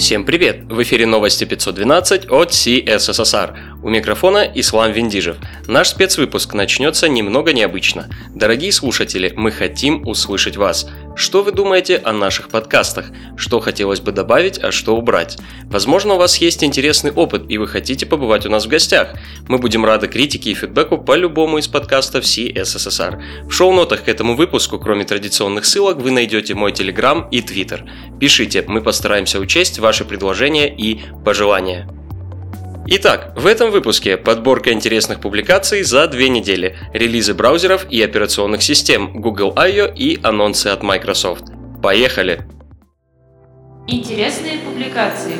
Всем привет! В эфире новости 512 от CSSR. У микрофона Ислам Виндижев. Наш спецвыпуск начнется немного необычно. Дорогие слушатели, мы хотим услышать вас. Что вы думаете о наших подкастах? Что хотелось бы добавить, а что убрать? Возможно, у вас есть интересный опыт и вы хотите побывать у нас в гостях. Мы будем рады критике и фидбэку по любому из подкастов CSSR. В шоу-нотах к этому выпуску, кроме традиционных ссылок, вы найдете мой телеграм и твиттер. Пишите, мы постараемся учесть ваши предложения и пожелания. Итак, в этом выпуске подборка интересных публикаций за две недели, релизы браузеров и операционных систем Google I.O. и анонсы от Microsoft. Поехали! Интересные публикации.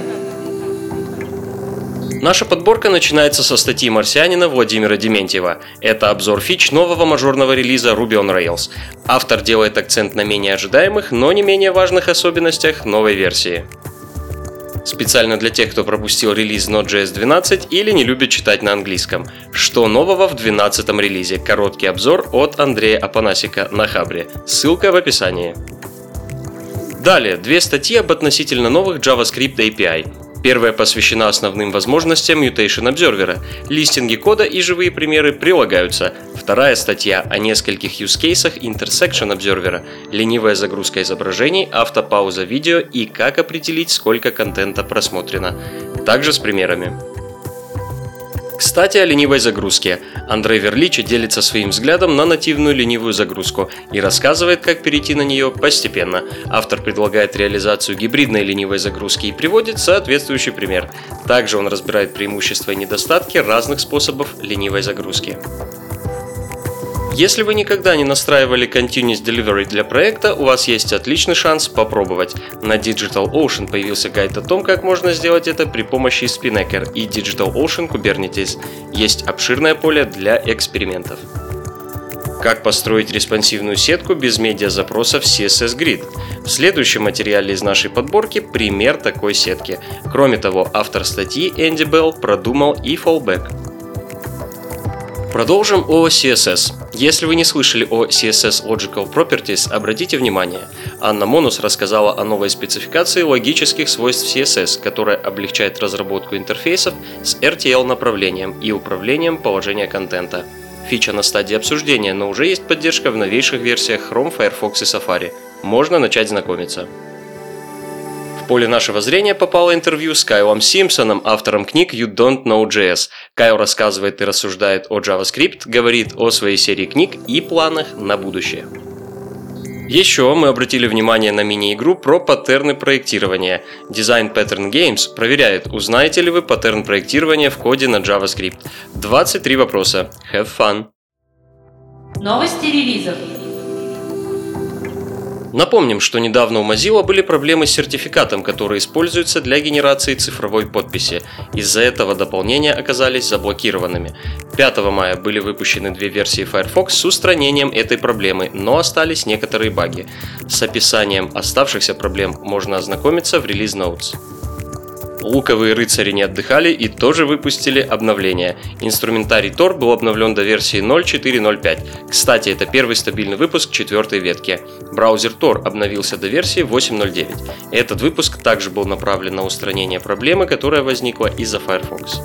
Наша подборка начинается со статьи марсианина Владимира Дементьева. Это обзор фич нового мажорного релиза Ruby on Rails. Автор делает акцент на менее ожидаемых, но не менее важных особенностях новой версии. Специально для тех, кто пропустил релиз Node.js 12 или не любит читать на английском. Что нового в 12 релизе? Короткий обзор от Андрея Апанасика на Хабре. Ссылка в описании. Далее, две статьи об относительно новых JavaScript API. Первая посвящена основным возможностям Mutation Observer. Листинги кода и живые примеры прилагаются. Вторая статья о нескольких use кейсах Intersection Observer. Ленивая загрузка изображений, автопауза видео и как определить, сколько контента просмотрено. Также с примерами. Кстати, о ленивой загрузке. Андрей Верличи делится своим взглядом на нативную ленивую загрузку и рассказывает, как перейти на нее постепенно. Автор предлагает реализацию гибридной ленивой загрузки и приводит соответствующий пример. Также он разбирает преимущества и недостатки разных способов ленивой загрузки. Если вы никогда не настраивали Continuous Delivery для проекта, у вас есть отличный шанс попробовать. На DigitalOcean появился гайд о том, как можно сделать это при помощи Spinnaker и DigitalOcean Kubernetes. Есть обширное поле для экспериментов. Как построить респонсивную сетку без медиа-запросов CSS Grid? В следующем материале из нашей подборки пример такой сетки. Кроме того, автор статьи Энди Белл продумал и fallback. Продолжим о CSS. Если вы не слышали о CSS Logical Properties, обратите внимание. Анна Монус рассказала о новой спецификации логических свойств CSS, которая облегчает разработку интерфейсов с RTL направлением и управлением положения контента. Фича на стадии обсуждения, но уже есть поддержка в новейших версиях Chrome, Firefox и Safari. Можно начать знакомиться поле нашего зрения попало интервью с Кайлом Симпсоном, автором книг You Don't Know JS. Кайл рассказывает и рассуждает о JavaScript, говорит о своей серии книг и планах на будущее. Еще мы обратили внимание на мини-игру про паттерны проектирования. Design Pattern Games проверяет, узнаете ли вы паттерн проектирования в коде на JavaScript. 23 вопроса. Have fun! Новости релизов. Напомним, что недавно у Mozilla были проблемы с сертификатом, который используется для генерации цифровой подписи. Из-за этого дополнения оказались заблокированными. 5 мая были выпущены две версии Firefox с устранением этой проблемы, но остались некоторые баги. С описанием оставшихся проблем можно ознакомиться в Release Notes. Луковые рыцари не отдыхали и тоже выпустили обновление. Инструментарий Tor был обновлен до версии 0.4.0.5. Кстати, это первый стабильный выпуск четвертой ветки. Браузер Tor обновился до версии 8.0.9. Этот выпуск также был направлен на устранение проблемы, которая возникла из-за Firefox.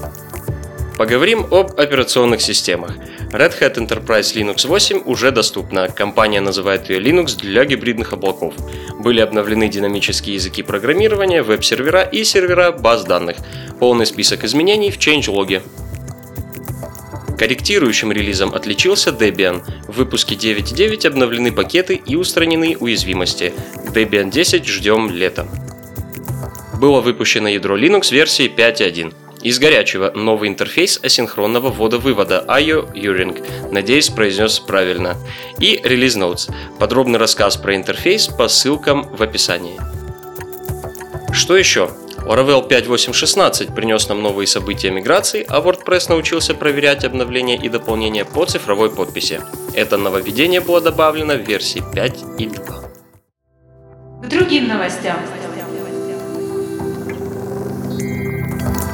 Поговорим об операционных системах. Red Hat Enterprise Linux 8 уже доступна. Компания называет ее Linux для гибридных облаков. Были обновлены динамические языки программирования, веб-сервера и сервера баз данных. Полный список изменений в changelog. Корректирующим релизом отличился Debian. В выпуске 9.9 обновлены пакеты и устранены уязвимости. Debian 10 ждем летом. Было выпущено ядро Linux версии 5.1. Из горячего новый интерфейс асинхронного ввода-вывода IO Uring. Надеюсь, произнес правильно. И Release Notes. Подробный рассказ про интерфейс по ссылкам в описании. Что еще? Laravel 5.8.16 принес нам новые события миграции, а WordPress научился проверять обновления и дополнения по цифровой подписи. Это нововведение было добавлено в версии 5.2. К другим новостям.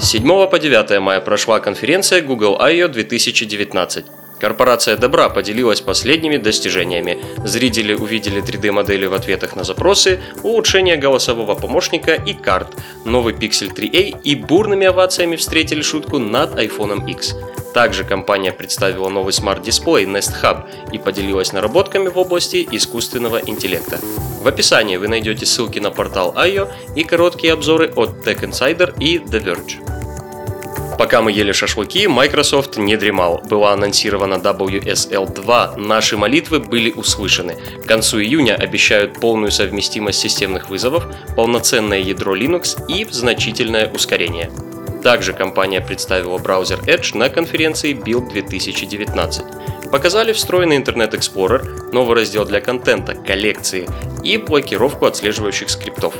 7 по 9 мая прошла конференция Google I/O 2019. Корпорация Добра поделилась последними достижениями. Зрители увидели 3D-модели в ответах на запросы, улучшение голосового помощника и карт, новый Pixel 3a и бурными овациями встретили шутку над iPhone X. Также компания представила новый смарт-дисплей Nest Hub и поделилась наработками в области искусственного интеллекта. В описании вы найдете ссылки на портал IO и короткие обзоры от Tech Insider и The Verge. Пока мы ели шашлыки, Microsoft не дремал. Была анонсирована WSL 2, наши молитвы были услышаны. К концу июня обещают полную совместимость системных вызовов, полноценное ядро Linux и значительное ускорение. Также компания представила браузер Edge на конференции Build 2019. Показали встроенный Internet Explorer, новый раздел для контента, коллекции и блокировку отслеживающих скриптов.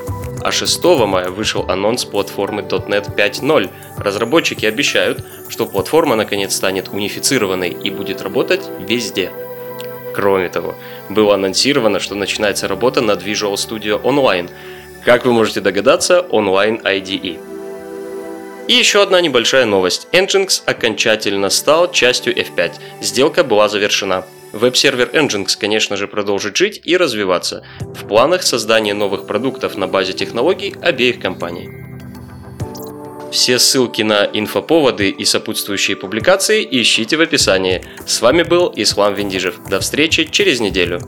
А 6 мая вышел анонс платформы .NET 5.0. Разработчики обещают, что платформа наконец станет унифицированной и будет работать везде. Кроме того, было анонсировано, что начинается работа над Visual Studio Online. Как вы можете догадаться, онлайн IDE. И еще одна небольшая новость. Nginx окончательно стал частью F5. Сделка была завершена. Веб-сервер Nginx, конечно же, продолжит жить и развиваться. В планах создания новых продуктов на базе технологий обеих компаний. Все ссылки на инфоповоды и сопутствующие публикации ищите в описании. С вами был Ислам Виндижев. До встречи через неделю.